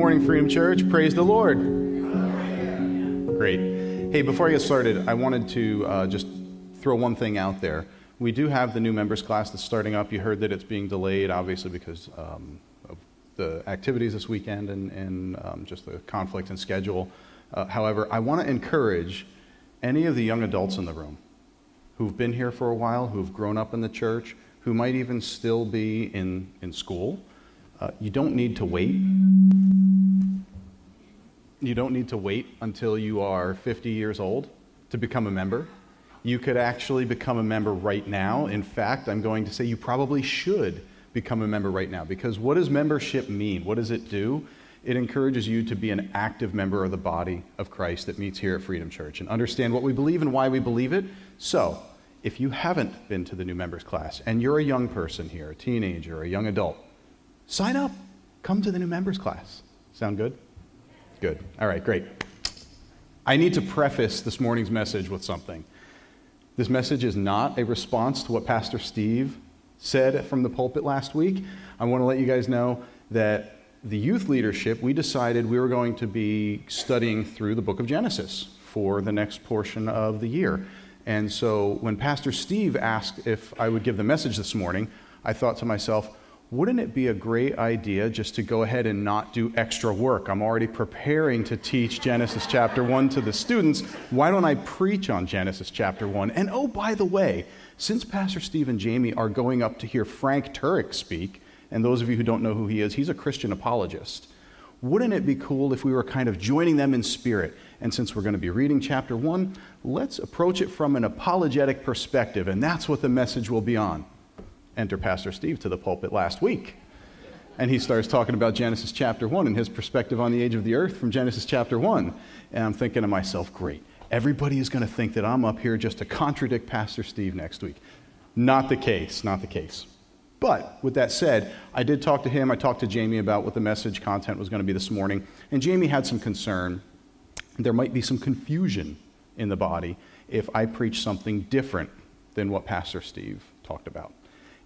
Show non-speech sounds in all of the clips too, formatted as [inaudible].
morning, Freedom Church. Praise the Lord. Great. Hey, before I get started, I wanted to uh, just throw one thing out there. We do have the new members class that's starting up. You heard that it's being delayed, obviously, because um, of the activities this weekend and, and um, just the conflict in schedule. Uh, however, I want to encourage any of the young adults in the room who've been here for a while, who've grown up in the church, who might even still be in, in school. Uh, you don't need to wait you don't need to wait until you are 50 years old to become a member. You could actually become a member right now. In fact, I'm going to say you probably should become a member right now because what does membership mean? What does it do? It encourages you to be an active member of the body of Christ that meets here at Freedom Church and understand what we believe and why we believe it. So, if you haven't been to the new members class and you're a young person here, a teenager, a young adult, sign up. Come to the new members class. Sound good? Good. All right, great. I need to preface this morning's message with something. This message is not a response to what Pastor Steve said from the pulpit last week. I want to let you guys know that the youth leadership, we decided we were going to be studying through the book of Genesis for the next portion of the year. And so when Pastor Steve asked if I would give the message this morning, I thought to myself, wouldn't it be a great idea just to go ahead and not do extra work? I'm already preparing to teach Genesis chapter 1 to the students. Why don't I preach on Genesis chapter 1? And oh, by the way, since Pastor Steve and Jamie are going up to hear Frank Turek speak, and those of you who don't know who he is, he's a Christian apologist. Wouldn't it be cool if we were kind of joining them in spirit? And since we're going to be reading chapter 1, let's approach it from an apologetic perspective, and that's what the message will be on enter Pastor Steve to the pulpit last week. And he starts talking about Genesis chapter 1 and his perspective on the age of the earth from Genesis chapter 1. And I'm thinking to myself, great. Everybody is going to think that I'm up here just to contradict Pastor Steve next week. Not the case, not the case. But with that said, I did talk to him. I talked to Jamie about what the message content was going to be this morning. And Jamie had some concern. There might be some confusion in the body if I preach something different than what Pastor Steve talked about.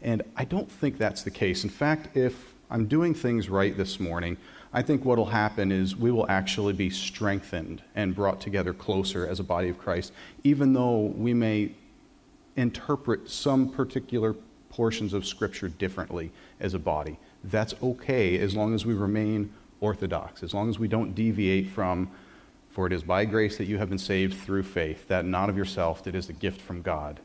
And I don't think that's the case. In fact, if I'm doing things right this morning, I think what will happen is we will actually be strengthened and brought together closer as a body of Christ, even though we may interpret some particular portions of Scripture differently as a body. That's okay as long as we remain orthodox, as long as we don't deviate from, for it is by grace that you have been saved through faith, that not of yourself, that is a gift from God,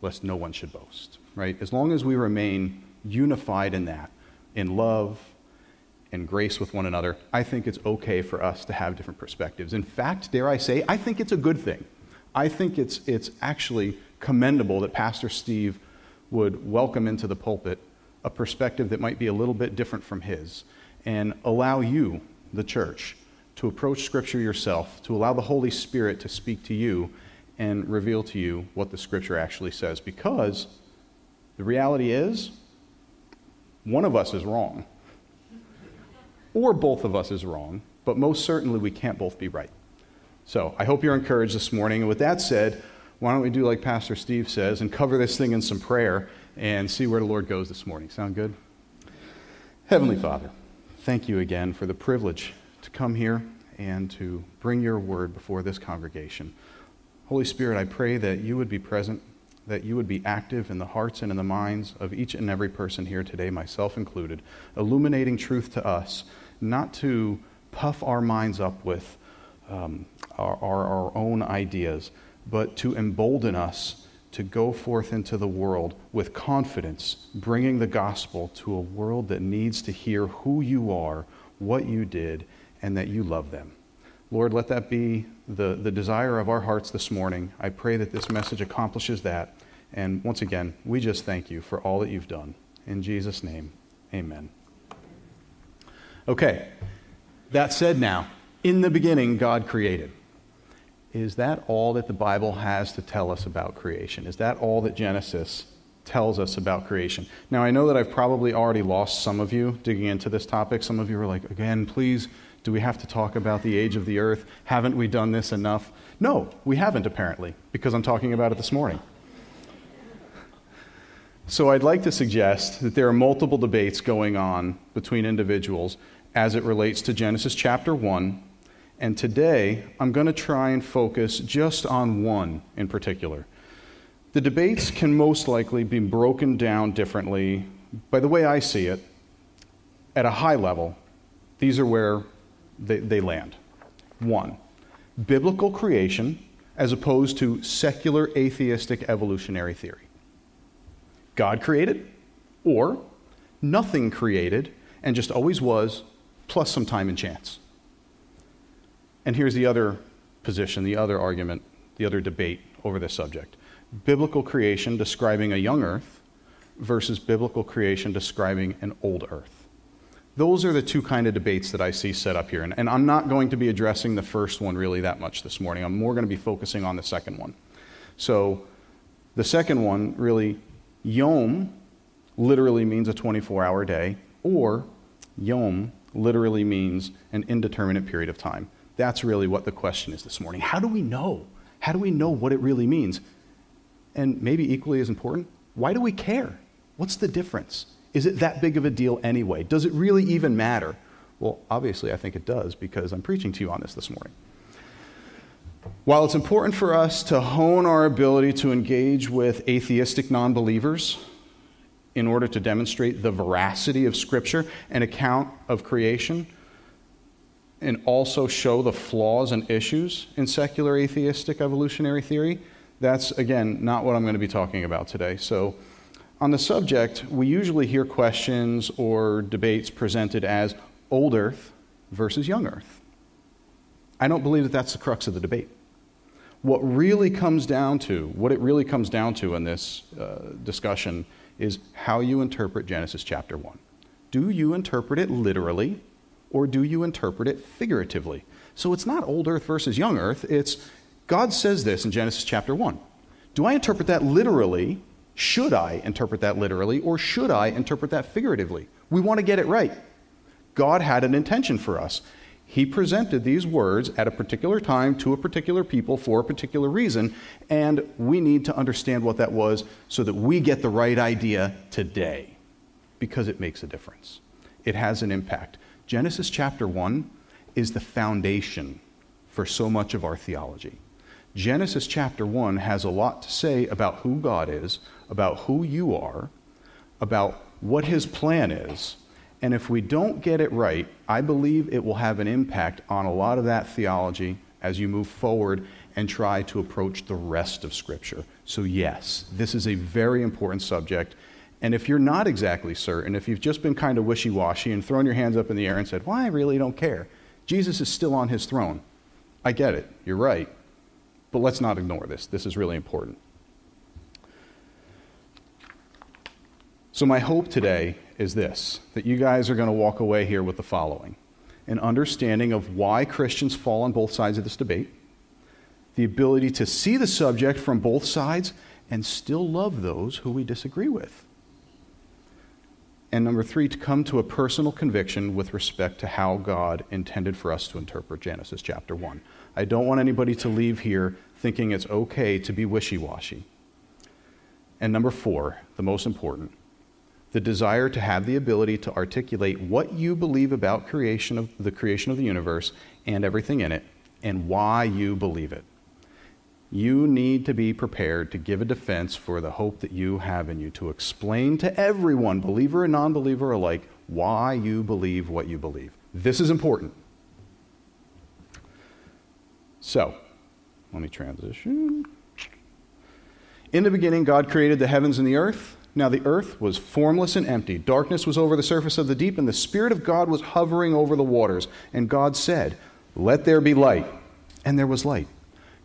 lest no one should boast right? As long as we remain unified in that, in love and grace with one another, I think it's okay for us to have different perspectives. In fact, dare I say, I think it's a good thing. I think it's, it's actually commendable that Pastor Steve would welcome into the pulpit a perspective that might be a little bit different from his and allow you, the church, to approach Scripture yourself, to allow the Holy Spirit to speak to you and reveal to you what the Scripture actually says. Because the reality is, one of us is wrong. Or both of us is wrong, but most certainly we can't both be right. So I hope you're encouraged this morning. And with that said, why don't we do like Pastor Steve says and cover this thing in some prayer and see where the Lord goes this morning? Sound good? Heavenly Father, thank you again for the privilege to come here and to bring your word before this congregation. Holy Spirit, I pray that you would be present that you would be active in the hearts and in the minds of each and every person here today, myself included, illuminating truth to us, not to puff our minds up with um, our, our, our own ideas, but to embolden us to go forth into the world with confidence, bringing the gospel to a world that needs to hear who you are, what you did, and that you love them. Lord, let that be the, the desire of our hearts this morning. I pray that this message accomplishes that. And once again, we just thank you for all that you've done. In Jesus' name, amen. Okay, that said, now, in the beginning, God created. Is that all that the Bible has to tell us about creation? Is that all that Genesis tells us about creation? Now, I know that I've probably already lost some of you digging into this topic. Some of you are like, again, please do we have to talk about the age of the earth? Haven't we done this enough? No, we haven't, apparently, because I'm talking about it this morning. So I'd like to suggest that there are multiple debates going on between individuals as it relates to Genesis chapter 1. And today, I'm going to try and focus just on one in particular. The debates can most likely be broken down differently. By the way I see it, at a high level, these are where they, they land. One, biblical creation as opposed to secular atheistic evolutionary theory. God created, or nothing created and just always was, plus some time and chance. And here's the other position, the other argument, the other debate over this subject biblical creation describing a young earth versus biblical creation describing an old earth. Those are the two kind of debates that I see set up here. And, and, I'm not going to be addressing the first one really that much this morning. I'm more going to be focusing on the second one. So, the second one really, Yom literally means a 24 hour day, or Yom literally means an indeterminate period of time. That's really what the question is this morning. How do we know? How do we know what it really means? And maybe equally as important, why do we care? What's the difference? Is it that big of a deal anyway? Does it really even matter? Well, obviously, I think it does because I'm preaching to you on this this morning. While it's important for us to hone our ability to engage with atheistic non believers in order to demonstrate the veracity of Scripture and account of creation, and also show the flaws and issues in secular atheistic evolutionary theory, that's, again, not what I'm going to be talking about today. So, on the subject, we usually hear questions or debates presented as old Earth versus young Earth. I don't believe that that's the crux of the debate. What really comes down to, what it really comes down to in this uh, discussion is how you interpret Genesis chapter 1. Do you interpret it literally or do you interpret it figuratively? So it's not old earth versus young earth, it's God says this in Genesis chapter 1. Do I interpret that literally should I interpret that literally or should I interpret that figuratively? We want to get it right. God had an intention for us. He presented these words at a particular time to a particular people for a particular reason, and we need to understand what that was so that we get the right idea today because it makes a difference. It has an impact. Genesis chapter 1 is the foundation for so much of our theology. Genesis chapter 1 has a lot to say about who God is, about who you are, about what his plan is. And if we don't get it right, I believe it will have an impact on a lot of that theology as you move forward and try to approach the rest of Scripture. So, yes, this is a very important subject. And if you're not exactly certain, if you've just been kind of wishy washy and thrown your hands up in the air and said, Well, I really don't care, Jesus is still on his throne. I get it. You're right. But let's not ignore this. This is really important. So, my hope today is this that you guys are going to walk away here with the following an understanding of why Christians fall on both sides of this debate, the ability to see the subject from both sides, and still love those who we disagree with. And number three, to come to a personal conviction with respect to how God intended for us to interpret Genesis chapter 1. I don't want anybody to leave here thinking it's okay to be wishy washy. And number four, the most important, the desire to have the ability to articulate what you believe about creation of the creation of the universe and everything in it and why you believe it. You need to be prepared to give a defense for the hope that you have in you, to explain to everyone, believer and non believer alike, why you believe what you believe. This is important. So, let me transition. In the beginning, God created the heavens and the earth. Now the earth was formless and empty. Darkness was over the surface of the deep, and the Spirit of God was hovering over the waters. And God said, Let there be light. And there was light.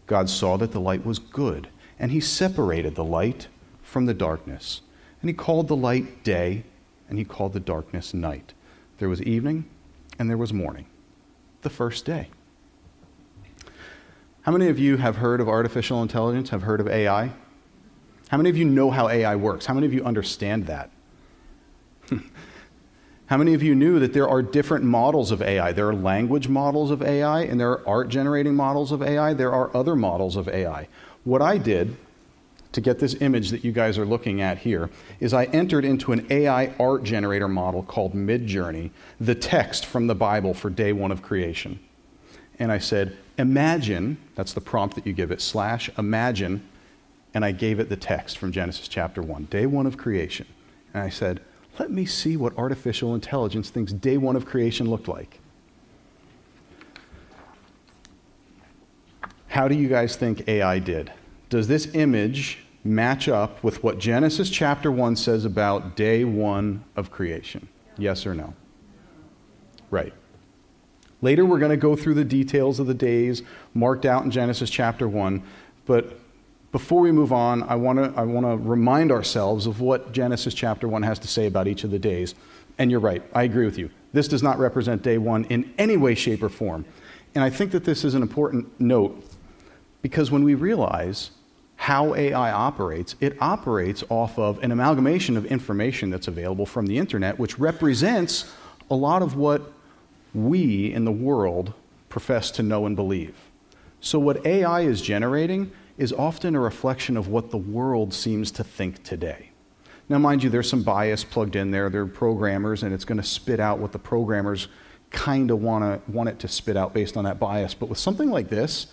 God saw that the light was good, and He separated the light from the darkness. And He called the light day, and He called the darkness night. There was evening, and there was morning, the first day. How many of you have heard of artificial intelligence, have heard of AI? How many of you know how AI works? How many of you understand that? [laughs] how many of you knew that there are different models of AI? There are language models of AI, and there are art generating models of AI. There are other models of AI. What I did to get this image that you guys are looking at here is I entered into an AI art generator model called Midjourney, the text from the Bible for day one of creation. And I said, Imagine, that's the prompt that you give it, slash imagine, and I gave it the text from Genesis chapter 1, day one of creation. And I said, Let me see what artificial intelligence thinks day one of creation looked like. How do you guys think AI did? Does this image match up with what Genesis chapter 1 says about day one of creation? Yes or no? Right. Later, we're going to go through the details of the days marked out in Genesis chapter 1. But before we move on, I want to I want to remind ourselves of what Genesis chapter 1 has to say about each of the days. And you're right, I agree with you. This does not represent day 1 in any way, shape, or form. And I think that this is an important note because when we realize how AI operates, it operates off of an amalgamation of information that's available from the internet, which represents a lot of what we in the world profess to know and believe. So, what AI is generating is often a reflection of what the world seems to think today. Now, mind you, there's some bias plugged in there. They're programmers, and it's going to spit out what the programmers kind of want want it to spit out based on that bias. But with something like this,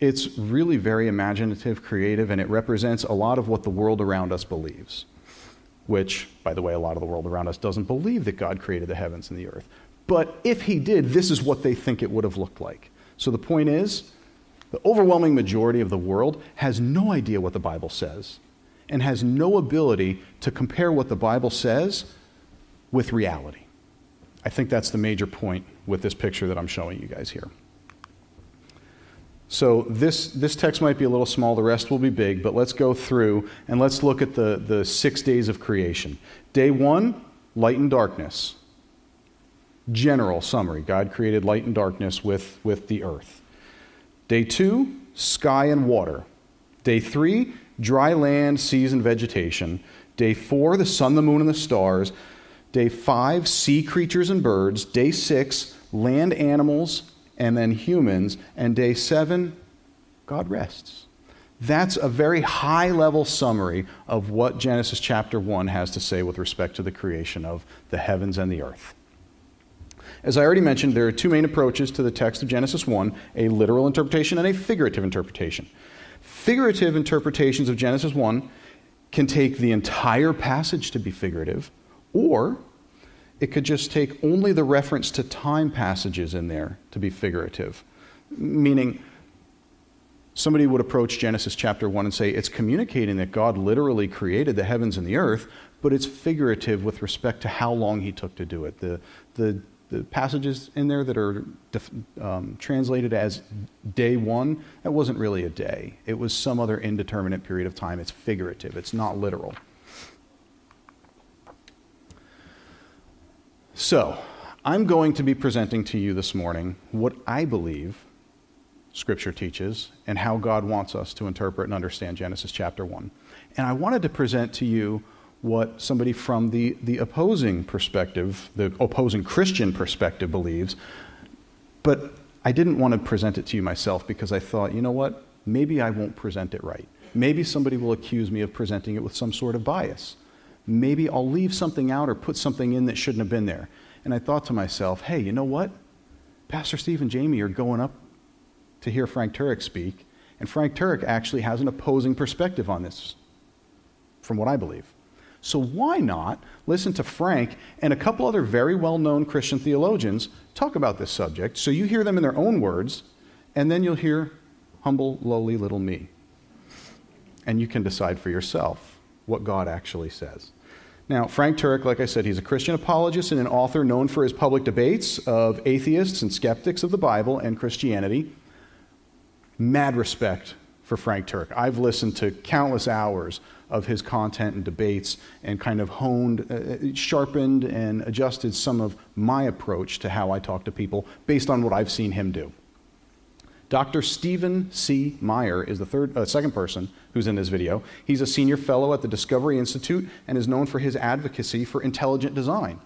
it's really very imaginative, creative, and it represents a lot of what the world around us believes. Which, by the way, a lot of the world around us doesn't believe that God created the heavens and the earth. But if He did, this is what they think it would have looked like. So the point is, the overwhelming majority of the world has no idea what the Bible says and has no ability to compare what the Bible says with reality. I think that's the major point with this picture that I'm showing you guys here. So this, this text might be a little small, the rest will be big, but let's go through and let's look at the, the six days of creation. Day one, light and darkness. General summary God created light and darkness with, with the earth. Day two, sky and water. Day three, dry land, seas, and vegetation. Day four, the sun, the moon, and the stars. Day five, sea creatures and birds. Day six, land animals and then humans, and day seven, God rests. That's a very high level summary of what Genesis chapter 1 has to say with respect to the creation of the heavens and the earth. As I already mentioned, there are two main approaches to the text of Genesis 1 a literal interpretation and a figurative interpretation. Figurative interpretations of Genesis 1 can take the entire passage to be figurative, or it could just take only the reference to time passages in there to be figurative. Meaning, somebody would approach Genesis chapter 1 and say it's communicating that God literally created the heavens and the earth, but it's figurative with respect to how long he took to do it. The, the, the passages in there that are um, translated as day one, that wasn't really a day. It was some other indeterminate period of time. It's figurative, it's not literal. So, I'm going to be presenting to you this morning what I believe Scripture teaches and how God wants us to interpret and understand Genesis chapter 1. And I wanted to present to you what somebody from the, the opposing perspective, the opposing Christian perspective, believes. But I didn't want to present it to you myself because I thought, you know what? Maybe I won't present it right. Maybe somebody will accuse me of presenting it with some sort of bias maybe I'll leave something out or put something in that shouldn't have been there. And I thought to myself, hey, you know what? Pastor Steve and Jamie are going up to hear Frank Turek speak, and Frank Turek actually has an opposing perspective on this, from what I believe. So why not listen to Frank and a couple other very well known Christian theologians talk about this subject so you hear them in their own words, and then you'll hear humble, lowly little me. And you can decide for yourself what God actually says. Now, Frank Turek, like I said, he's a Christian apologist and an author known for his public debates of atheists and skeptics of the Bible and Christianity. Mad respect for Frank Turek. I've listened to countless hours of his content and debates and kind of honed, uh, sharpened, and adjusted some of my approach to how I talk to people based on what I've seen him do. Dr. Stephen C. Meyer is the third, uh, second person who's in this video. He's a senior fellow at the Discovery Institute and is known for his advocacy for intelligent design.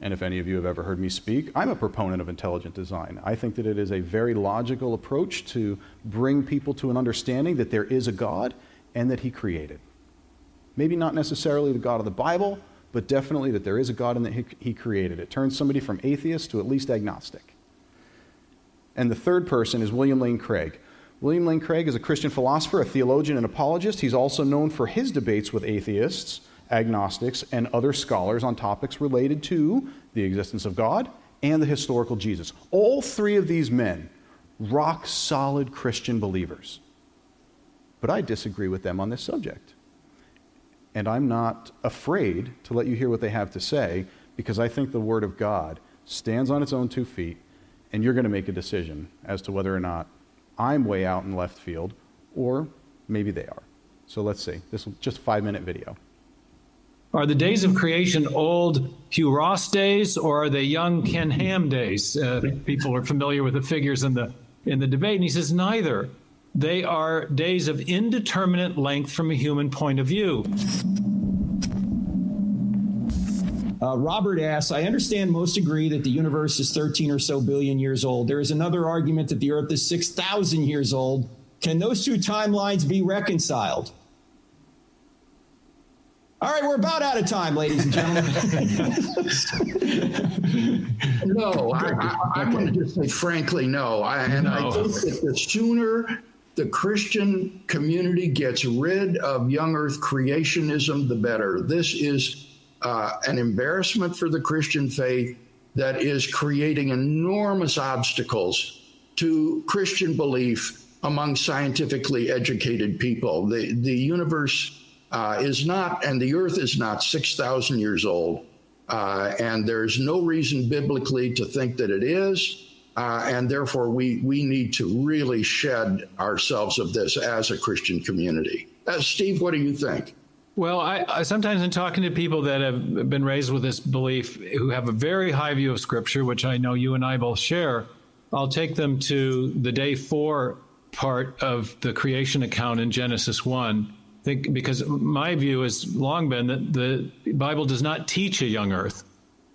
And if any of you have ever heard me speak, I'm a proponent of intelligent design. I think that it is a very logical approach to bring people to an understanding that there is a God and that he created. Maybe not necessarily the God of the Bible, but definitely that there is a God and that he, created. It turns somebody from atheist to at least agnostic. And the third person is William Lane Craig. William Lane Craig is a Christian philosopher, a theologian, and apologist. He's also known for his debates with atheists, agnostics, and other scholars on topics related to the existence of God and the historical Jesus. All three of these men, rock solid Christian believers. But I disagree with them on this subject. And I'm not afraid to let you hear what they have to say because I think the Word of God stands on its own two feet, and you're going to make a decision as to whether or not I'm way out in left field or maybe they are. So let's see. This is just a five minute video. Are the days of creation old Hugh Ross days or are they young Ken Ham days? Uh, people are familiar with the figures in the in the debate, and he says neither. They are days of indeterminate length from a human point of view. Uh, Robert asks, I understand most agree that the universe is 13 or so billion years old. There is another argument that the Earth is 6,000 years old. Can those two timelines be reconciled? All right, we're about out of time, ladies and gentlemen. [laughs] [laughs] no, I, am going to just say frankly, no. I, and no. I think that the sooner the Christian community gets rid of young earth creationism, the better. This is uh, an embarrassment for the Christian faith that is creating enormous obstacles to Christian belief among scientifically educated people. The, the universe uh, is not, and the earth is not 6,000 years old. Uh, and there's no reason biblically to think that it is. Uh, and therefore, we, we need to really shed ourselves of this as a Christian community. Uh, Steve, what do you think? Well, I, I, sometimes in talking to people that have been raised with this belief, who have a very high view of Scripture, which I know you and I both share, I'll take them to the day four part of the creation account in Genesis one think because my view has long been that the Bible does not teach a young earth.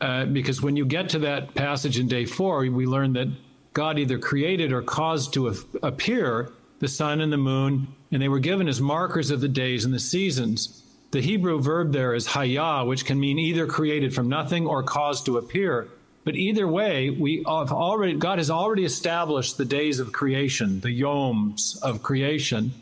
Uh, because when you get to that passage in day four, we learn that God either created or caused to appear the sun and the moon, and they were given as markers of the days and the seasons. The Hebrew verb there is hayah, which can mean either created from nothing or caused to appear. But either way, we have already God has already established the days of creation, the yoms of creation.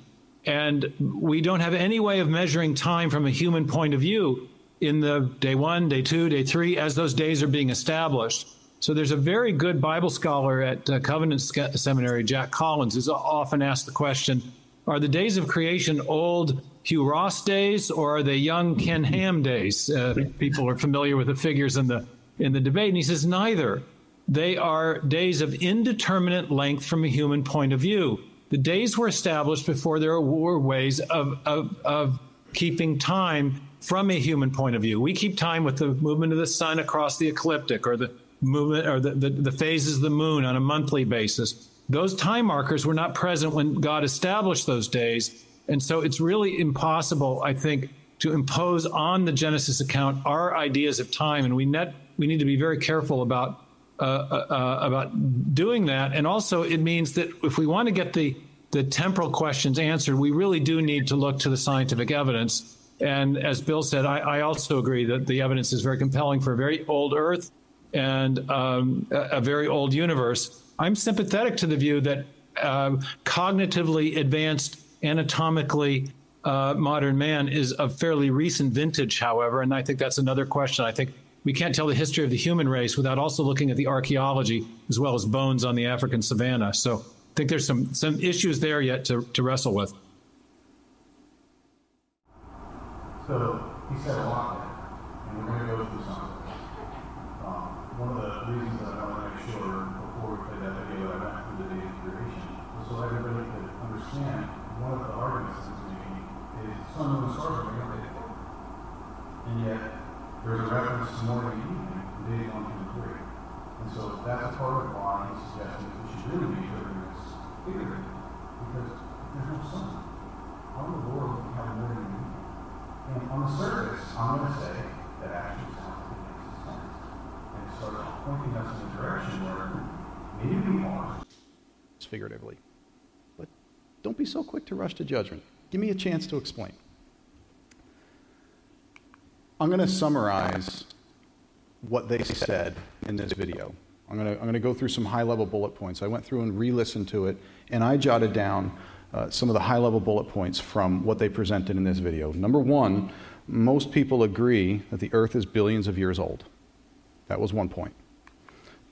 And we don't have any way of measuring time from a human point of view in the day one, day two, day three, as those days are being established. So there's a very good Bible scholar at uh, Covenant Seminary, Jack Collins, who's often asked the question Are the days of creation old Hugh Ross days or are they young Ken Ham days? Uh, people are familiar with the figures in the, in the debate. And he says neither. They are days of indeterminate length from a human point of view. The days were established before there were ways of, of, of keeping time from a human point of view. We keep time with the movement of the sun across the ecliptic or the movement or the, the, the, phases of the moon on a monthly basis. Those time markers were not present when God established those days. And so it's really impossible, I think, to impose on the Genesis account our ideas of time. And we, net, we need to be very careful about uh, uh, uh, about doing that. And also, it means that if we want to get the the temporal questions answered, we really do need to look to the scientific evidence. And as Bill said, I, I also agree that the evidence is very compelling for a very old Earth and um, a, a, very old universe. I'm sympathetic to the view that uh, cognitively advanced, anatomically uh, modern man is of fairly recent vintage, however, and I think that's another question. I think we can't tell the history of the human race without also looking at the archaeology as well as bones on the African savannah. So I think there's some, some issues there yet to, to wrestle with. So he said a lot there, and we're going to go through some of it. Um, one of the reasons that I want to make sure before we play that video that I went through the data creation was so everybody could understand one of the arguments that's making is sun, moon, stars are going to And yet, there's a reference to morning and evening in days 1, 2, and 3. And so that's a part of why he's suggesting that we should really be interpreting this clearly. Because there's no sun, how in the world can have morning and on the surface, I'm going to say that like it makes. And starts pointing us in a direction where maybe we are. Figuratively. But don't be so quick to rush to judgment. Give me a chance to explain. I'm going to summarize what they said in this video. I'm going to, I'm going to go through some high level bullet points. I went through and re listened to it, and I jotted down uh, some of the high level bullet points from what they presented in this video. Number one, most people agree that the earth is billions of years old. That was one point.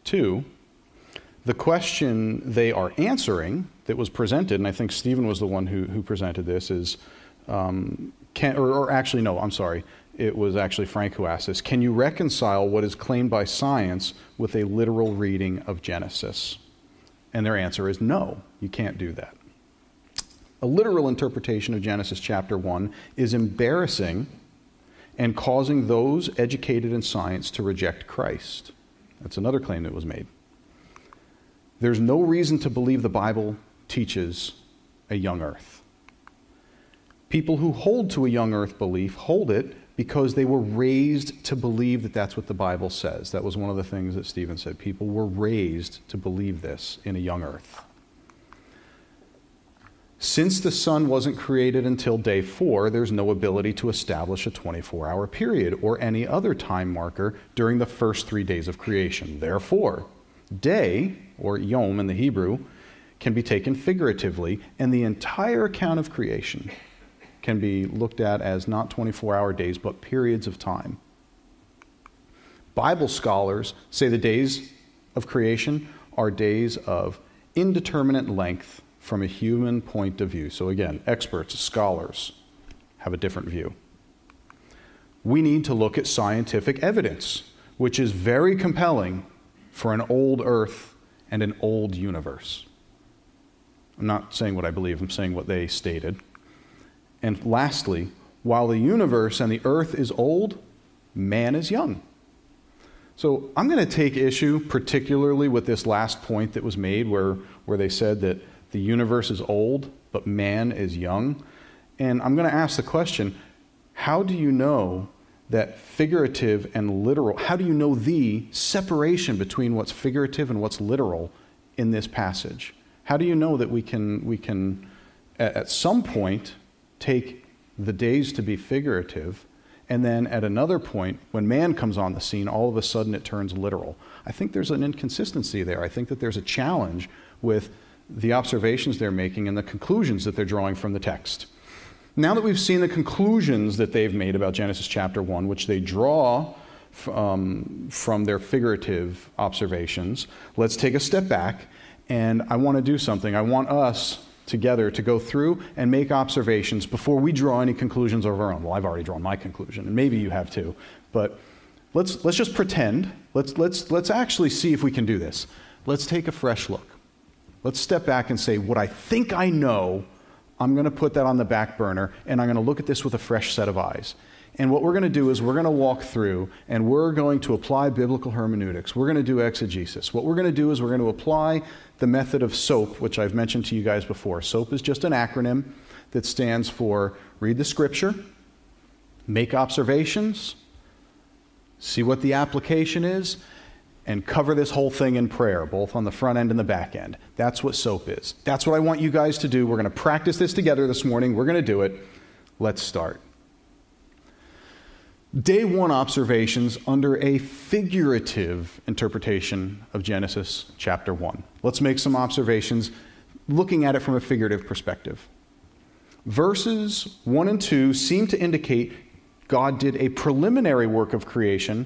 Two, the question they are answering that was presented, and I think Stephen was the one who, who presented this, is um, can, or, or actually, no, I'm sorry. It was actually Frank who asked this. Can you reconcile what is claimed by science with a literal reading of Genesis? And their answer is no, you can't do that. A literal interpretation of Genesis chapter 1 is embarrassing and causing those educated in science to reject Christ. That's another claim that was made. There's no reason to believe the Bible teaches a young earth. People who hold to a young earth belief hold it because they were raised to believe that that's what the Bible says. That was one of the things that Stephen said. People were raised to believe this in a young earth. Since the sun wasn't created until day four, there's no ability to establish a 24 hour period or any other time marker during the first three days of creation. Therefore, day, or yom in the Hebrew, can be taken figuratively, and the entire account of creation can be looked at as not 24 hour days, but periods of time. Bible scholars say the days of creation are days of indeterminate length from a human point of view. So, again, experts, scholars have a different view. We need to look at scientific evidence, which is very compelling for an old earth and an old universe. I'm not saying what I believe, I'm saying what they stated. And lastly, while the universe and the earth is old, man is young. So I'm going to take issue particularly with this last point that was made where, where they said that the universe is old, but man is young. And I'm going to ask the question how do you know that figurative and literal, how do you know the separation between what's figurative and what's literal in this passage? How do you know that we can, we can at some point, take the days to be figurative, and then at another point, when man comes on the scene, all of a sudden it turns literal? I think there's an inconsistency there. I think that there's a challenge with the observations they're making and the conclusions that they're drawing from the text. Now that we've seen the conclusions that they've made about Genesis chapter 1, which they draw um, from their figurative observations, let's take a step back and I want to do something. I want us together to go through and make observations before we draw any conclusions of our own. Well, I've already drawn my conclusion, and maybe you have too. But let's, let's just pretend. Let's, let's, let's actually see if we can do this. Let's take a fresh look. Let's step back and say, what I think I know I'm going to put that on the back burner and I'm going to look at this with a fresh set of eyes. And what we're going to do is we're going to walk through and we're going to apply biblical hermeneutics. We're going to do exegesis. What we're going to do is we're going to apply the method of SOAP, which I've mentioned to you guys before. SOAP is just an acronym that stands for read the scripture, make observations, see what the application is, and cover this whole thing in prayer, both on the front end and the back end. That's what SOAP is. That's what I want you guys to do. We're going to practice this together this morning. We're going to do it. Let's start. Day one observations under a figurative interpretation of Genesis chapter 1. Let's make some observations looking at it from a figurative perspective. Verses 1 and 2 seem to indicate God did a preliminary work of creation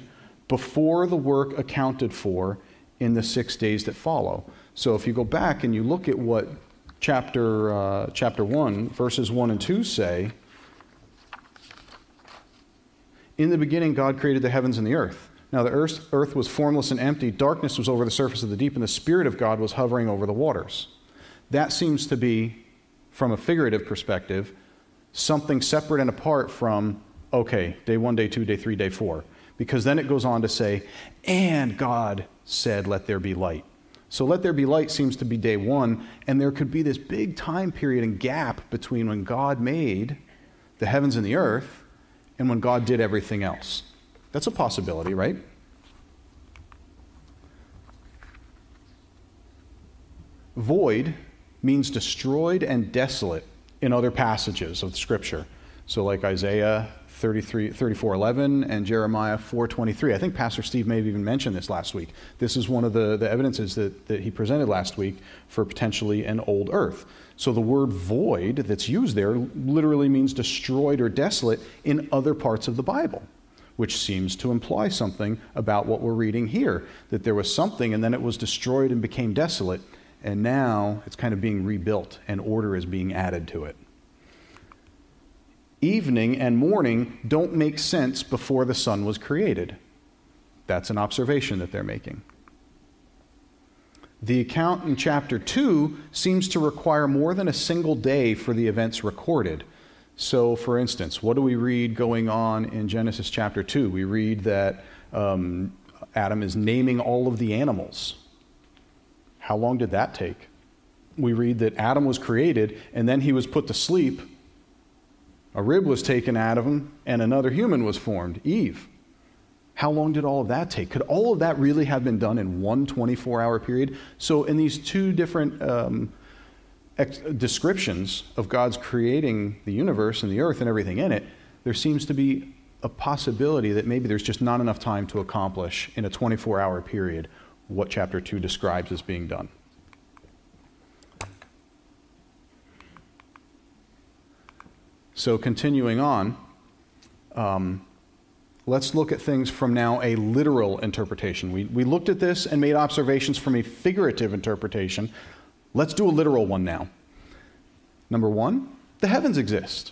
before the work accounted for in the six days that follow. So if you go back and you look at what chapter, uh, chapter 1, verses 1 and 2 say, in the beginning, God created the heavens and the earth. Now, the earth, earth was formless and empty, darkness was over the surface of the deep, and the Spirit of God was hovering over the waters. That seems to be, from a figurative perspective, something separate and apart from, okay, day one, day two, day three, day four because then it goes on to say, and God said, Let there be light. So let there be light seems to be day one, and there could be this big time period and gap between when God made the heavens and the earth and when God did everything else. That's a possibility, right? Void means destroyed and desolate in other passages of Scripture. So, like Isaiah 33, 34 11 and Jeremiah 4.23. I think Pastor Steve may have even mentioned this last week. This is one of the, the evidences that, that he presented last week for potentially an old earth. So the word void that's used there literally means destroyed or desolate in other parts of the Bible, which seems to imply something about what we're reading here that there was something and then it was destroyed and became desolate, and now it's kind of being rebuilt and order is being added to it evening and morning don't make sense before the sun was created. That's an observation that they're making. The account in chapter 2 seems to require more than a single day for the events recorded. So, for instance, what do we read going on in Genesis chapter 2? We read that um, Adam is naming all of the animals. How long did that take? We read that Adam was created and then he was put to sleep a rib was taken out of him, and another human was formed, Eve. How long did all of that take? Could all of that really have been done in one 24 hour period? So, in these two different um, ex- descriptions of God's creating the universe and the earth and everything in it, there seems to be a possibility that maybe there's just not enough time to accomplish in a 24 hour period what chapter 2 describes as being done. So, continuing on, um, let's look at things from now a literal interpretation. We, we looked at this and made observations from a figurative interpretation. Let's do a literal one now. Number one, the heavens exist.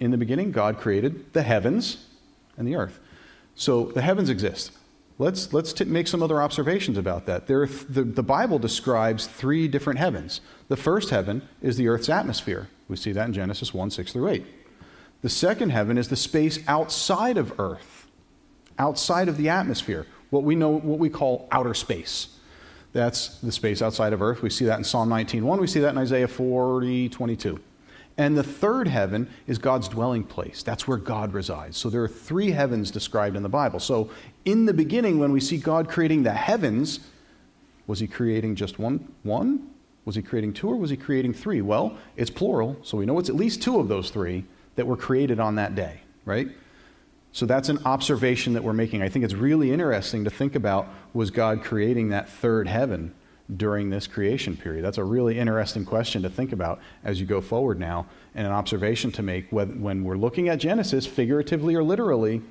In the beginning, God created the heavens and the earth. So the heavens exist. Let's, let's t- make some other observations about that. There th- the, the Bible describes three different heavens. The first heaven is the earth's atmosphere. We see that in Genesis 1 6 through 8. The second heaven is the space outside of Earth, outside of the atmosphere, what we know, what we call outer space. That's the space outside of Earth. We see that in Psalm 19:1. We see that in Isaiah 40, 22. And the third heaven is God's dwelling place. That's where God resides. So there are three heavens described in the Bible. So in the beginning, when we see God creating the heavens, was he creating just one? One? Was he creating two or was he creating three? Well, it's plural, so we know it's at least two of those three that were created on that day, right? So that's an observation that we're making. I think it's really interesting to think about was God creating that third heaven during this creation period? That's a really interesting question to think about as you go forward now, and an observation to make when we're looking at Genesis, figuratively or literally,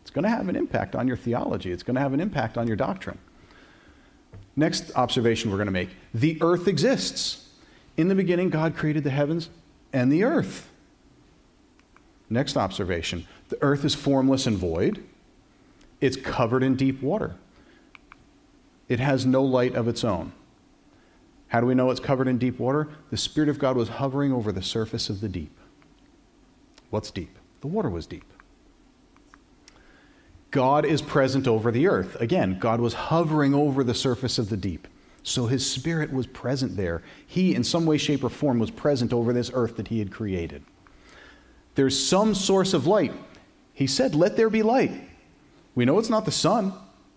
it's going to have an impact on your theology, it's going to have an impact on your doctrine. Next observation we're going to make the earth exists. In the beginning, God created the heavens and the earth. Next observation the earth is formless and void, it's covered in deep water, it has no light of its own. How do we know it's covered in deep water? The Spirit of God was hovering over the surface of the deep. What's deep? The water was deep. God is present over the earth. Again, God was hovering over the surface of the deep. So his spirit was present there. He, in some way, shape, or form, was present over this earth that he had created. There's some source of light. He said, Let there be light. We know it's not the sun.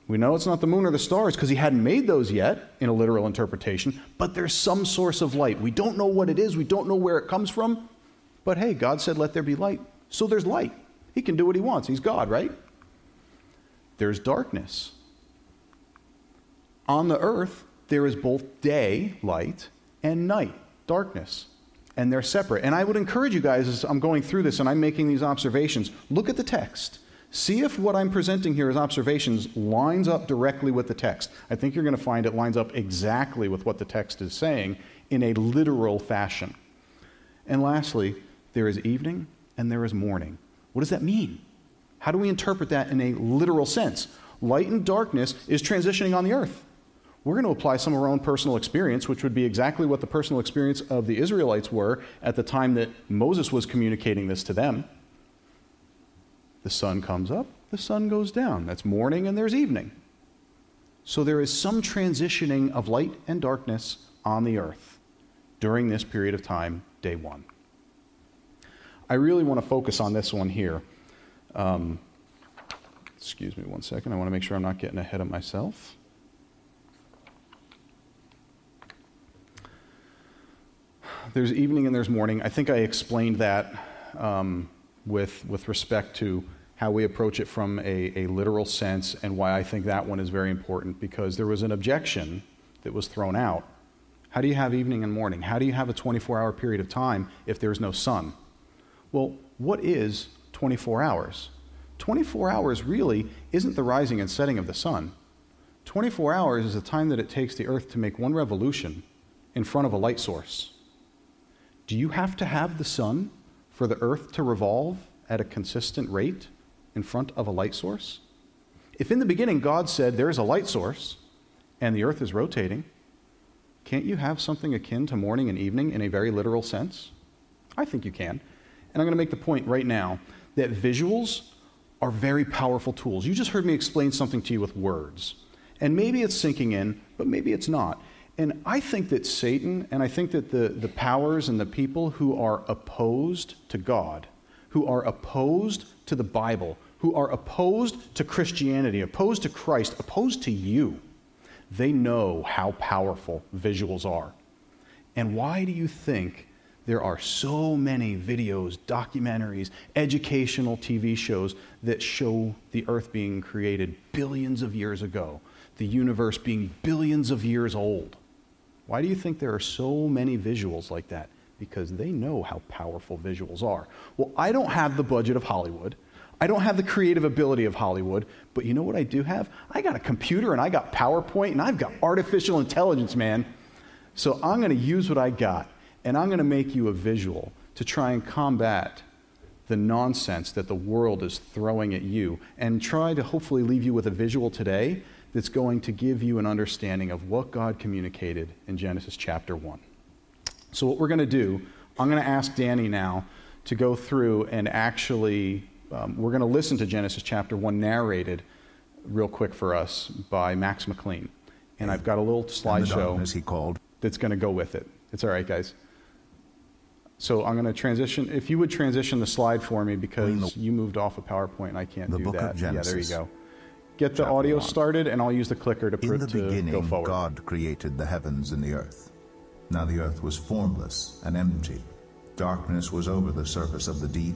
We know it's not the moon or the stars because he hadn't made those yet in a literal interpretation, but there's some source of light. We don't know what it is, we don't know where it comes from, but hey, God said, Let there be light. So there's light. He can do what he wants. He's God, right? There's darkness. On the earth, there is both day, light, and night, darkness. And they're separate. And I would encourage you guys, as I'm going through this and I'm making these observations, look at the text. See if what I'm presenting here as observations lines up directly with the text. I think you're going to find it lines up exactly with what the text is saying in a literal fashion. And lastly, there is evening and there is morning. What does that mean? How do we interpret that in a literal sense? Light and darkness is transitioning on the earth. We're going to apply some of our own personal experience, which would be exactly what the personal experience of the Israelites were at the time that Moses was communicating this to them. The sun comes up, the sun goes down. That's morning and there's evening. So there is some transitioning of light and darkness on the earth during this period of time, day one. I really want to focus on this one here um, excuse me one second. I want to make sure I'm not getting ahead of myself. there's evening and there's morning. I think I explained that um, with, with respect to how we approach it from a, a literal sense and why I think that one is very important because there was an objection that was thrown out. How do you have evening and morning? How do you have a 24 hour period of time if there's no sun? Well, what is 24 hours? 24 hours really isn't the rising and setting of the sun. 24 hours is the time that it takes the earth to make one revolution in front of a light source. Do you have to have the sun for the earth to revolve at a consistent rate in front of a light source? If in the beginning God said there is a light source and the earth is rotating, can't you have something akin to morning and evening in a very literal sense? I think you can. And I'm going to make the point right now that visuals are very powerful tools. You just heard me explain something to you with words. And maybe it's sinking in, but maybe it's not. And I think that Satan and I think that the, the powers and the people who are opposed to God, who are opposed to the Bible, who are opposed to Christianity, opposed to Christ, opposed to you, they know how powerful visuals are. And why do you think there are so many videos, documentaries, educational TV shows that show the earth being created billions of years ago, the universe being billions of years old? Why do you think there are so many visuals like that? Because they know how powerful visuals are. Well, I don't have the budget of Hollywood. I don't have the creative ability of Hollywood, but you know what I do have? I got a computer and I got PowerPoint and I've got artificial intelligence, man. So I'm going to use what I got and I'm going to make you a visual to try and combat the nonsense that the world is throwing at you and try to hopefully leave you with a visual today that's going to give you an understanding of what God communicated in Genesis chapter 1. So, what we're going to do, I'm going to ask Danny now to go through and actually, um, we're going to listen to Genesis chapter 1 narrated real quick for us by Max McLean. And I've got a little slideshow he called. that's going to go with it. It's all right, guys. So I'm going to transition. If you would transition the slide for me because you moved off of PowerPoint and I can't the do book that. Of yeah, there you go. Get the Chapter audio one. started and I'll use the clicker to, pr- In the to go beginning, forward. God created the heavens and the earth. Now the earth was formless and empty. Darkness was over the surface of the deep.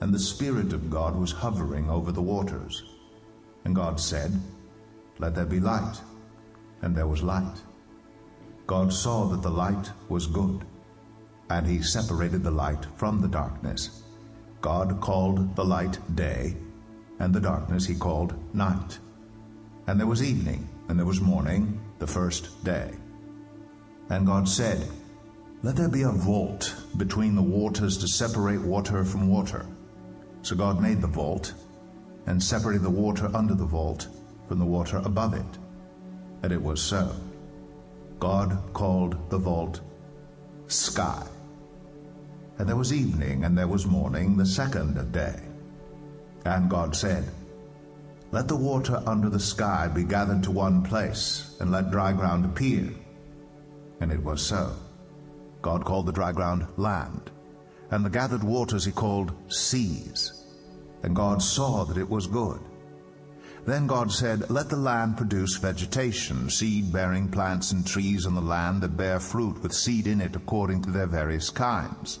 And the Spirit of God was hovering over the waters. And God said, Let there be light. And there was light. God saw that the light was good. And he separated the light from the darkness. God called the light day, and the darkness he called night. And there was evening, and there was morning, the first day. And God said, Let there be a vault between the waters to separate water from water. So God made the vault, and separated the water under the vault from the water above it. And it was so. God called the vault Sky. And there was evening, and there was morning, the second day. And God said, Let the water under the sky be gathered to one place, and let dry ground appear. And it was so. God called the dry ground land, and the gathered waters he called seas. And God saw that it was good. Then God said, Let the land produce vegetation, seed-bearing plants and trees on the land that bear fruit with seed in it according to their various kinds.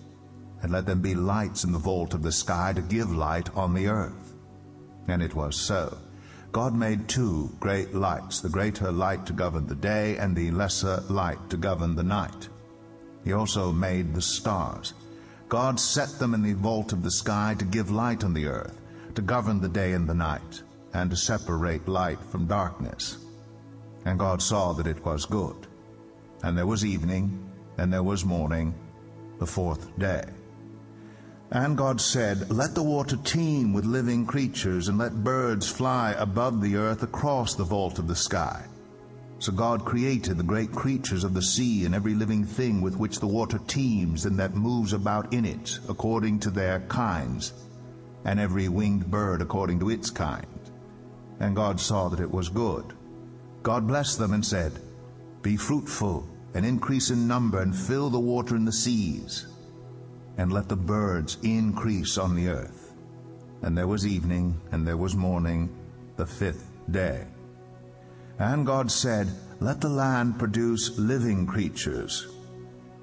and let them be lights in the vault of the sky to give light on the earth. And it was so. God made two great lights, the greater light to govern the day, and the lesser light to govern the night. He also made the stars. God set them in the vault of the sky to give light on the earth, to govern the day and the night, and to separate light from darkness. And God saw that it was good. And there was evening, and there was morning, the fourth day. And God said, Let the water teem with living creatures, and let birds fly above the earth across the vault of the sky. So God created the great creatures of the sea and every living thing with which the water teems and that moves about in it, according to their kinds, and every winged bird according to its kind. And God saw that it was good. God blessed them and said, Be fruitful, and increase in number, and fill the water in the seas, and let the birds increase on the earth. And there was evening, and there was morning, the fifth day. And God said, Let the land produce living creatures,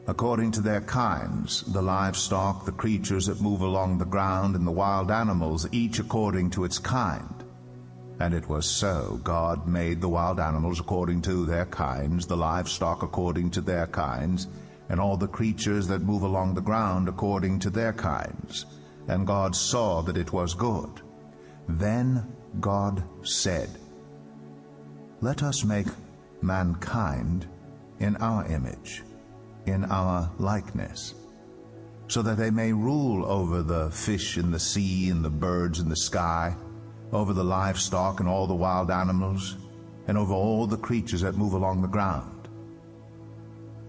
according to their kinds, the livestock, the creatures that move along the ground, and the wild animals, each according to its kind. And it was so. God made the wild animals according to their kinds, the livestock according to their kinds, and all the creatures that move along the ground according to their kinds. And God saw that it was good. Then God said, let us make mankind in our image, in our likeness, so that they may rule over the fish in the sea and the birds in the sky, over the livestock and all the wild animals, and over all the creatures that move along the ground.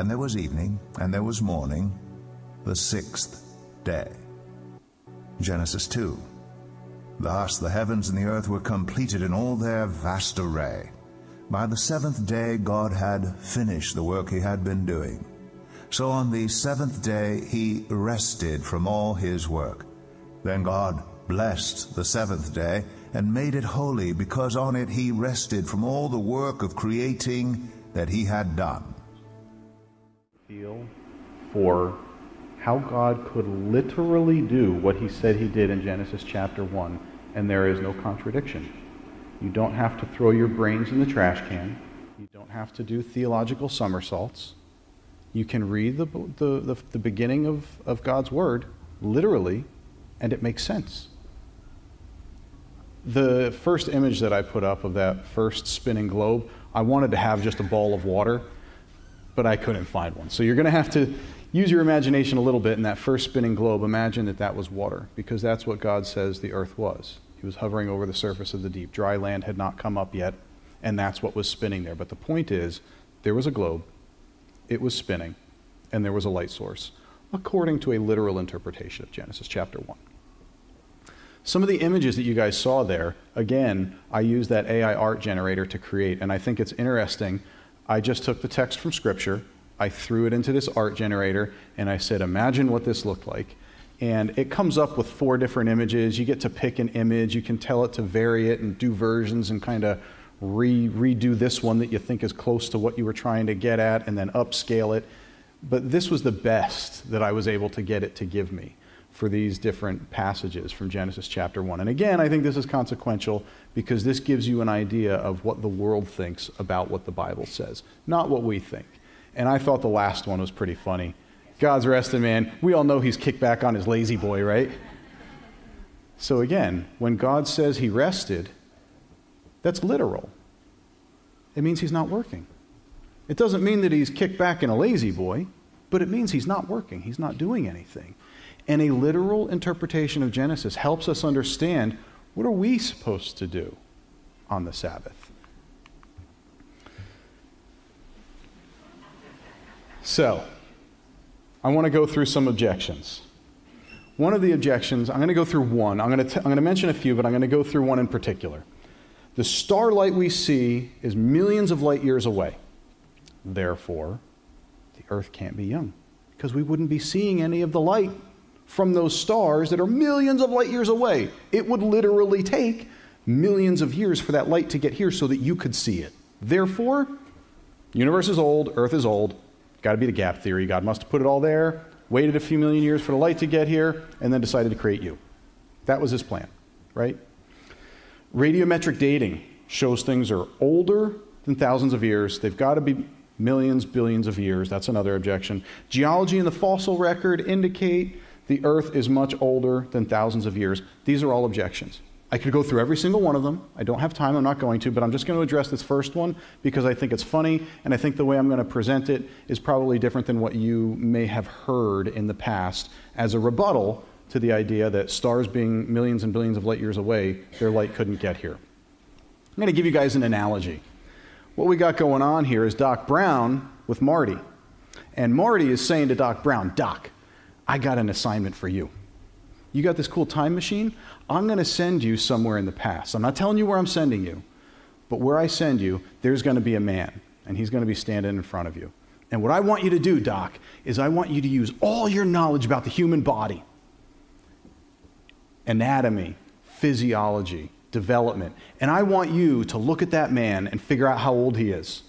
And there was evening, and there was morning, the sixth day. Genesis 2. Thus the heavens and the earth were completed in all their vast array. By the seventh day, God had finished the work he had been doing. So on the seventh day, he rested from all his work. Then God blessed the seventh day and made it holy because on it he rested from all the work of creating that he had done. For how God could literally do what he said he did in Genesis chapter 1, and there is no contradiction. You don't have to throw your brains in the trash can. You don't have to do theological somersaults. You can read the, the, the, the beginning of, of God's Word literally, and it makes sense. The first image that I put up of that first spinning globe, I wanted to have just a ball of water, but I couldn't find one. So you're going to have to use your imagination a little bit in that first spinning globe. Imagine that that was water, because that's what God says the earth was. He was hovering over the surface of the deep. Dry land had not come up yet, and that's what was spinning there. But the point is, there was a globe, it was spinning, and there was a light source, according to a literal interpretation of Genesis chapter 1. Some of the images that you guys saw there, again, I used that AI art generator to create, and I think it's interesting. I just took the text from Scripture, I threw it into this art generator, and I said, Imagine what this looked like and it comes up with four different images. You get to pick an image, you can tell it to vary it and do versions and kind of re- redo this one that you think is close to what you were trying to get at and then upscale it. But this was the best that I was able to get it to give me for these different passages from Genesis chapter 1. And again, I think this is consequential because this gives you an idea of what the world thinks about what the Bible says, not what we think. And I thought the last one was pretty funny God's resting, man. We all know he's kicked back on his La-Z-Boy, right? So again, when God says he rested, that's literal. It means he's not working. It doesn't mean that he's kicked back in a La-Z-Boy, but it means he's not working. He's not doing anything. And a literal interpretation of Genesis helps us understand what are we supposed to do on the Sabbath? So, I want to go through some objections. One of the objections, I'm going to go through one. I'm going to, t- I'm going to mention a few, but I'm going to go through one in particular. The starlight we see is millions of light years away. Therefore, the Earth can't be young because we wouldn't be seeing any of the light from those stars that are millions of light years away. It would literally take millions of years for that light to get here so that you could see it. Therefore, universe is old, Earth is old. Got to be the gap theory. God must have put it all there, waited a few million years for the light to get here, and then decided to create you. That was his plan, right? Radiometric dating shows things are older than thousands of years. They've got to be millions, billions of years. That's another objection. Geology and the fossil record indicate the Earth is much older than thousands of years. These are all objections. I could go through every single one of them. I don't have time, I'm not going to, but I'm just going to address this first one because I think it's funny, and I think the way I'm going to present it is probably different than what you may have heard in the past as a rebuttal to the idea that stars being millions and billions of light years away, their light couldn't get here. I'm going to give you guys an analogy. What we got going on here is Doc Brown with Marty. And Marty is saying to Doc Brown, Doc, I got an assignment for you. You got this cool time machine? I'm going to send you somewhere in the past. I'm not telling you where I'm sending you, but where I send you, there's going to be a man, and he's going to be standing in front of you. And what I want you to do, Doc, is I want you to use all your knowledge about the human body anatomy, physiology, development. And I want you to look at that man and figure out how old he is.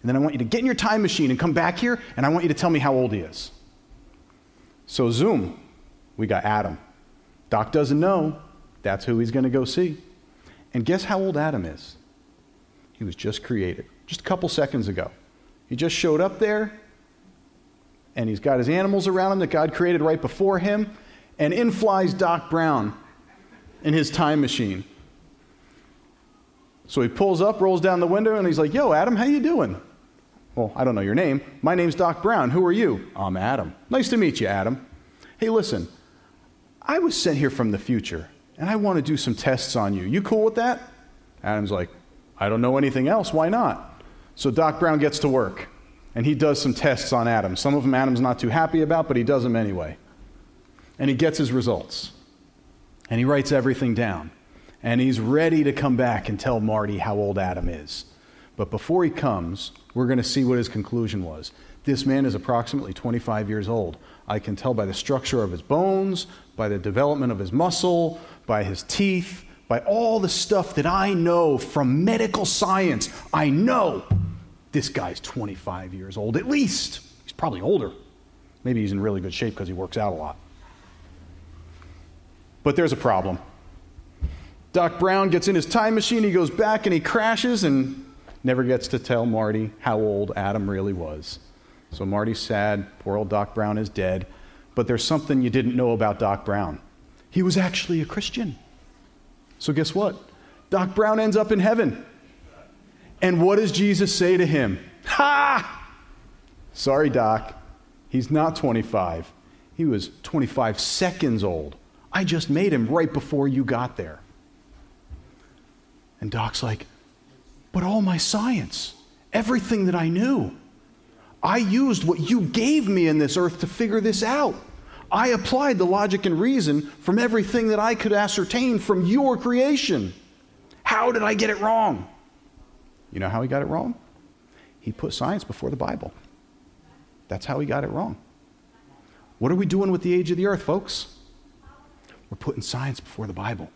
And then I want you to get in your time machine and come back here, and I want you to tell me how old he is. So, Zoom, we got Adam. Doc doesn't know. That's who he's going to go see. And guess how old Adam is? He was just created, just a couple seconds ago. He just showed up there, and he's got his animals around him that God created right before him. And in flies Doc Brown in his time machine. So he pulls up, rolls down the window, and he's like, Yo, Adam, how you doing? Well, I don't know your name. My name's Doc Brown. Who are you? I'm Adam. Nice to meet you, Adam. Hey, listen, I was sent here from the future, and I want to do some tests on you. You cool with that? Adam's like, I don't know anything else. Why not? So Doc Brown gets to work, and he does some tests on Adam. Some of them Adam's not too happy about, but he does them anyway. And he gets his results, and he writes everything down. And he's ready to come back and tell Marty how old Adam is. But before he comes, we're going to see what his conclusion was. This man is approximately 25 years old. I can tell by the structure of his bones, by the development of his muscle, by his teeth, by all the stuff that I know from medical science. I know this guy's 25 years old, at least. He's probably older. Maybe he's in really good shape because he works out a lot. But there's a problem. Doc Brown gets in his time machine, he goes back and he crashes and never gets to tell Marty how old Adam really was. So Marty's sad. Poor old Doc Brown is dead. But there's something you didn't know about Doc Brown. He was actually a Christian. So guess what? Doc Brown ends up in heaven. And what does Jesus say to him? Ha! Sorry, Doc. He's not 25. He was 25 seconds old. I just made him right before you got there. And Doc's like, but all my science, everything that I knew, I used what you gave me in this earth to figure this out. I applied the logic and reason from everything that I could ascertain from your creation. How did I get it wrong? You know how he got it wrong? He put science before the Bible. That's how he got it wrong. What are we doing with the age of the earth, folks? We're putting science before the Bible.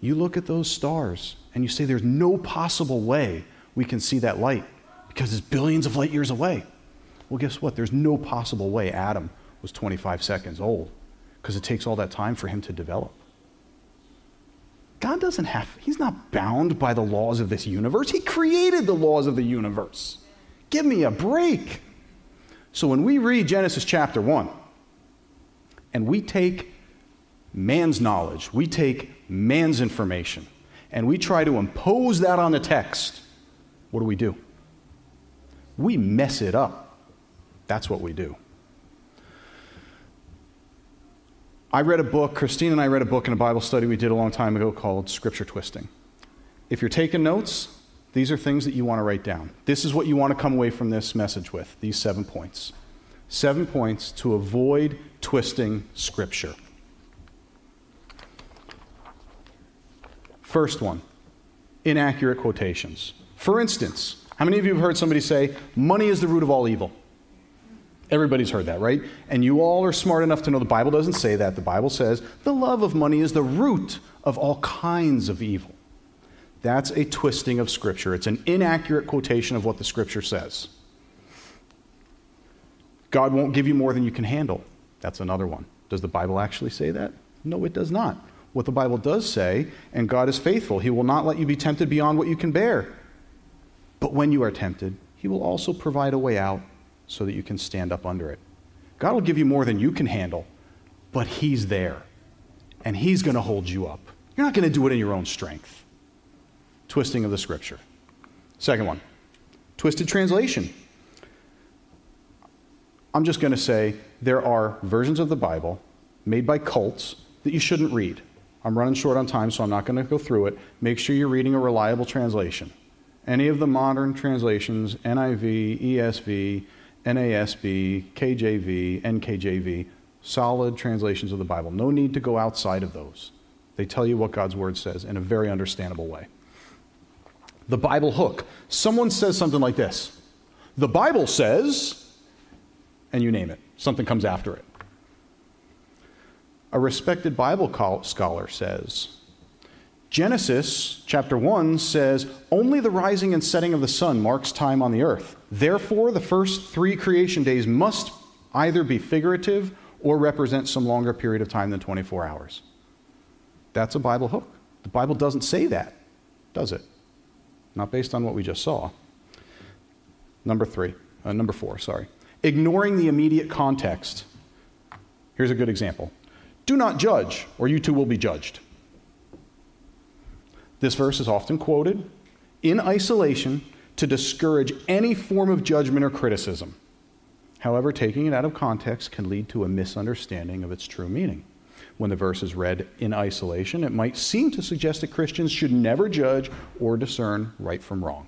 You look at those stars and you say there's no possible way we can see that light because it's billions of light years away. Well, guess what? There's no possible way Adam was 25 seconds old because it takes all that time for him to develop. God doesn't have, he's not bound by the laws of this universe. He created the laws of the universe. Give me a break. So when we read Genesis chapter 1 and we take man's knowledge, we take man's information, and we try to impose that on the text, what do we do? We mess it up. That's what we do. I read a book, Christine and I read a book in a Bible study we did a long time ago called Scripture Twisting. If you're taking notes, these are things that you want to write down. This is what you want to come away from this message with these seven points. Seven points to avoid twisting Scripture. First one inaccurate quotations. For instance, how many of you have heard somebody say, money is the root of all evil? Everybody's heard that, right? And you all are smart enough to know the Bible doesn't say that. The Bible says the love of money is the root of all kinds of evil. That's a twisting of Scripture. It's an inaccurate quotation of what the Scripture says. God won't give you more than you can handle. That's another one. Does the Bible actually say that? No, it does not. What the Bible does say, and God is faithful, He will not let you be tempted beyond what you can bear. But when you are tempted, He will also provide a way out so that you can stand up under it. God will give you more than you can handle, but He's there, and He's going to hold you up. You're not going to do it in your own strength. Twisting of the Scripture. Second one, twisted translation. I'm just going to say there are versions of the Bible made by cults that you shouldn't read. I'm running short on time, so I'm not going to go through it. Make sure you're reading a reliable translation. Any of the modern translations, NIV, ESV, NASB, KJV, NKJV, solid translations of the Bible. No need to go outside of those. They tell you what God's Word says in a very understandable way. The Bible hook. Someone says something like this The Bible says, and you name it, something comes after it. A respected Bible scholar says, Genesis chapter 1 says, Only the rising and setting of the sun marks time on the earth. Therefore, the first three creation days must either be figurative or represent some longer period of time than 24 hours. That's a Bible hook. The Bible doesn't say that, does it? Not based on what we just saw. Number three, uh, number four, sorry. Ignoring the immediate context. Here's a good example Do not judge, or you too will be judged. This verse is often quoted in isolation to discourage any form of judgment or criticism. However, taking it out of context can lead to a misunderstanding of its true meaning. When the verse is read in isolation, it might seem to suggest that Christians should never judge or discern right from wrong,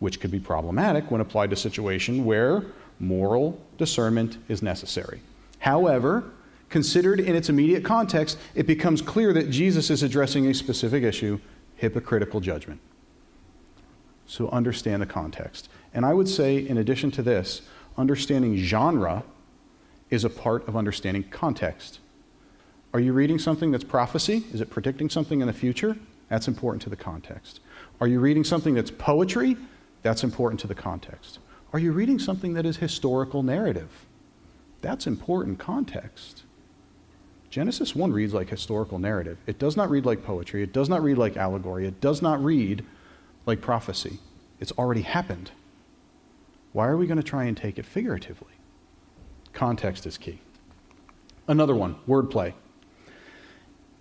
which could be problematic when applied to a situation where moral discernment is necessary. However, considered in its immediate context, it becomes clear that Jesus is addressing a specific issue hypocritical judgment. So understand the context. And I would say, in addition to this, understanding genre is a part of understanding context. Are you reading something that's prophecy? Is it predicting something in the future? That's important to the context. Are you reading something that's poetry? That's important to the context. Are you reading something that is historical narrative? That's important context. Genesis 1 reads like historical narrative. It does not read like poetry. It does not read like allegory. It does not read like prophecy. It's already happened. Why are we going to try and take it figuratively? Context is key. Another one wordplay.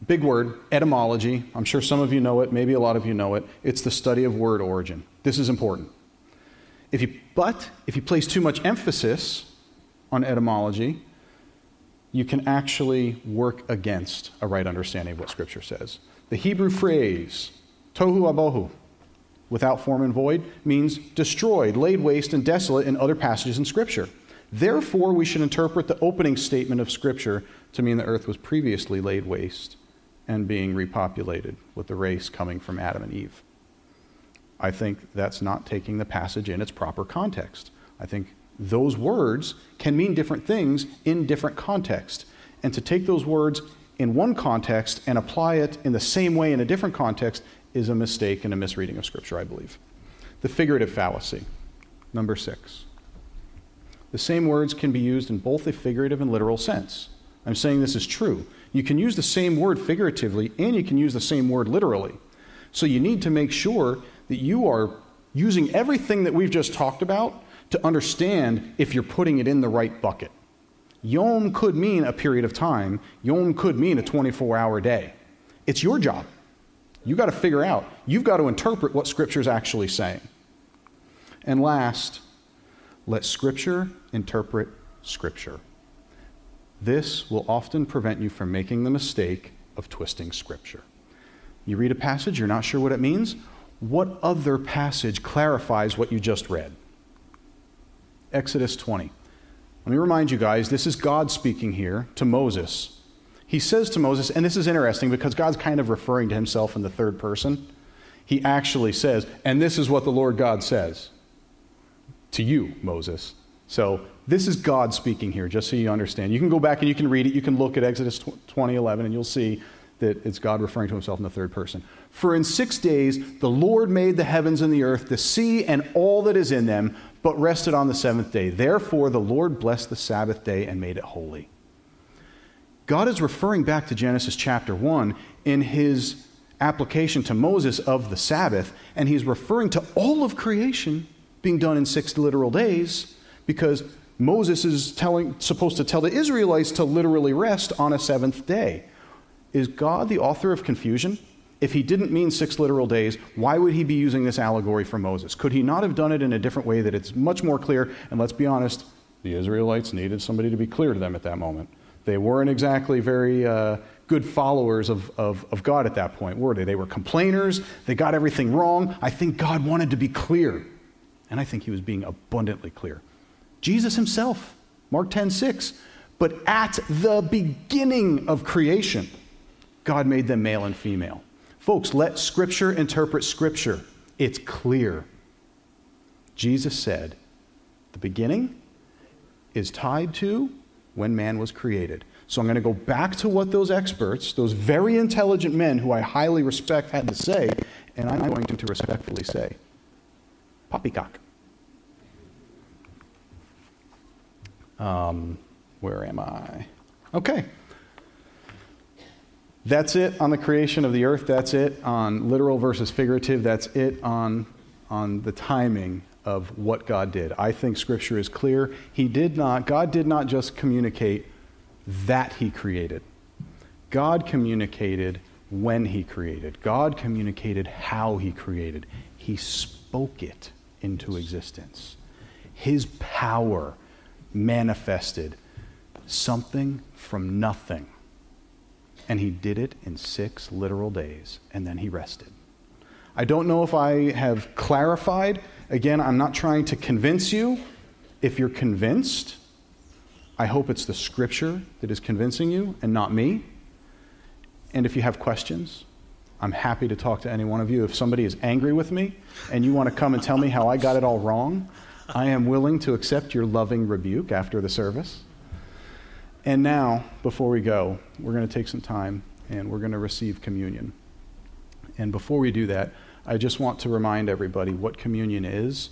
Big word, etymology. I'm sure some of you know it, maybe a lot of you know it. It's the study of word origin. This is important. If you, but if you place too much emphasis on etymology, you can actually work against a right understanding of what Scripture says. The Hebrew phrase, tohu abohu, without form and void, means destroyed, laid waste, and desolate in other passages in Scripture. Therefore, we should interpret the opening statement of Scripture to mean the earth was previously laid waste and being repopulated with the race coming from Adam and Eve. I think that's not taking the passage in its proper context. I think those words can mean different things in different contexts. And to take those words in one context and apply it in the same way in a different context is a mistake and a misreading of Scripture, I believe. The figurative fallacy, number six. The same words can be used in both a figurative and literal sense. I'm saying this is true. You can use the same word figuratively and you can use the same word literally. So you need to make sure that you are using everything that we've just talked about to understand if you're putting it in the right bucket. Yom could mean a period of time, Yom could mean a 24 hour day. It's your job. You've got to figure out, you've got to interpret what Scripture is actually saying. And last, let Scripture interpret Scripture. This will often prevent you from making the mistake of twisting Scripture. You read a passage, you're not sure what it means. What other passage clarifies what you just read? Exodus 20. Let me remind you guys, this is God speaking here to Moses. He says to Moses, and this is interesting because God's kind of referring to himself in the third person. He actually says, and this is what the Lord God says to you, Moses. So this is God speaking here, just so you understand. You can go back and you can read it. You can look at Exodus 20, 11, and you'll see that it's God referring to himself in the third person. For in six days the Lord made the heavens and the earth, the sea, and all that is in them, but rested on the seventh day. Therefore the Lord blessed the Sabbath day and made it holy. God is referring back to Genesis chapter 1 in his application to Moses of the Sabbath, and he's referring to all of creation being done in six literal days because Moses is telling, supposed to tell the Israelites to literally rest on a seventh day. Is God the author of confusion? If he didn't mean six literal days, why would he be using this allegory for Moses? Could he not have done it in a different way that it's much more clear? And let's be honest, the Israelites needed somebody to be clear to them at that moment. They weren't exactly very uh, good followers of, of, of God at that point, were they? They were complainers. They got everything wrong. I think God wanted to be clear. And I think he was being abundantly clear. Jesus himself, Mark 10 6. But at the beginning of creation, God made them male and female. Folks, let Scripture interpret Scripture. It's clear. Jesus said, the beginning is tied to when man was created. So I'm going to go back to what those experts, those very intelligent men who I highly respect, had to say, and I'm going to respectfully say, poppycock. Um, where am I? Okay. That's it on the creation of the earth. That's it on literal versus figurative. That's it on, on the timing of what God did. I think Scripture is clear. He did not, God did not just communicate that He created, God communicated when He created, God communicated how He created. He spoke it into existence. His power manifested something from nothing. And he did it in six literal days, and then he rested. I don't know if I have clarified. Again, I'm not trying to convince you. If you're convinced, I hope it's the scripture that is convincing you and not me. And if you have questions, I'm happy to talk to any one of you. If somebody is angry with me and you want to come and tell me how I got it all wrong, I am willing to accept your loving rebuke after the service. And now, before we go, we're going to take some time and we're going to receive communion. And before we do that, I just want to remind everybody what communion is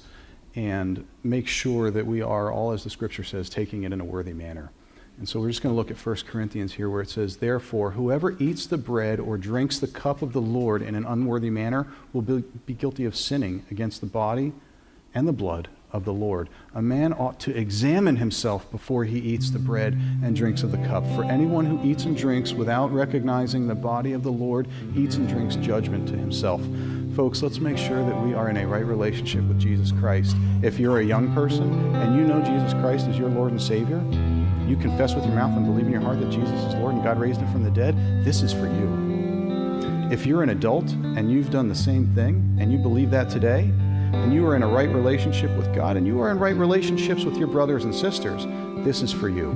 and make sure that we are, all as the scripture says, taking it in a worthy manner. And so we're just going to look at 1 Corinthians here where it says, Therefore, whoever eats the bread or drinks the cup of the Lord in an unworthy manner will be, be guilty of sinning against the body and the blood of the Lord. A man ought to examine himself before he eats the bread and drinks of the cup. For anyone who eats and drinks without recognizing the body of the Lord eats and drinks judgment to himself. Folks, let's make sure that we are in a right relationship with Jesus Christ. If you're a young person and you know Jesus Christ as your Lord and Savior, you confess with your mouth and believe in your heart that Jesus is Lord and God raised him from the dead, this is for you. If you're an adult and you've done the same thing and you believe that today, and you are in a right relationship with God and you are in right relationships with your brothers and sisters, this is for you.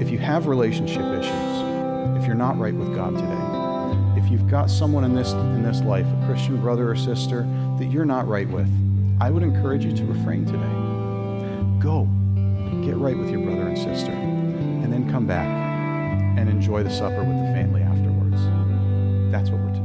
If you have relationship issues, if you're not right with God today, if you've got someone in this in this life, a Christian brother or sister that you're not right with, I would encourage you to refrain today. Go, get right with your brother and sister, and then come back and enjoy the supper with the family afterwards. That's what we're.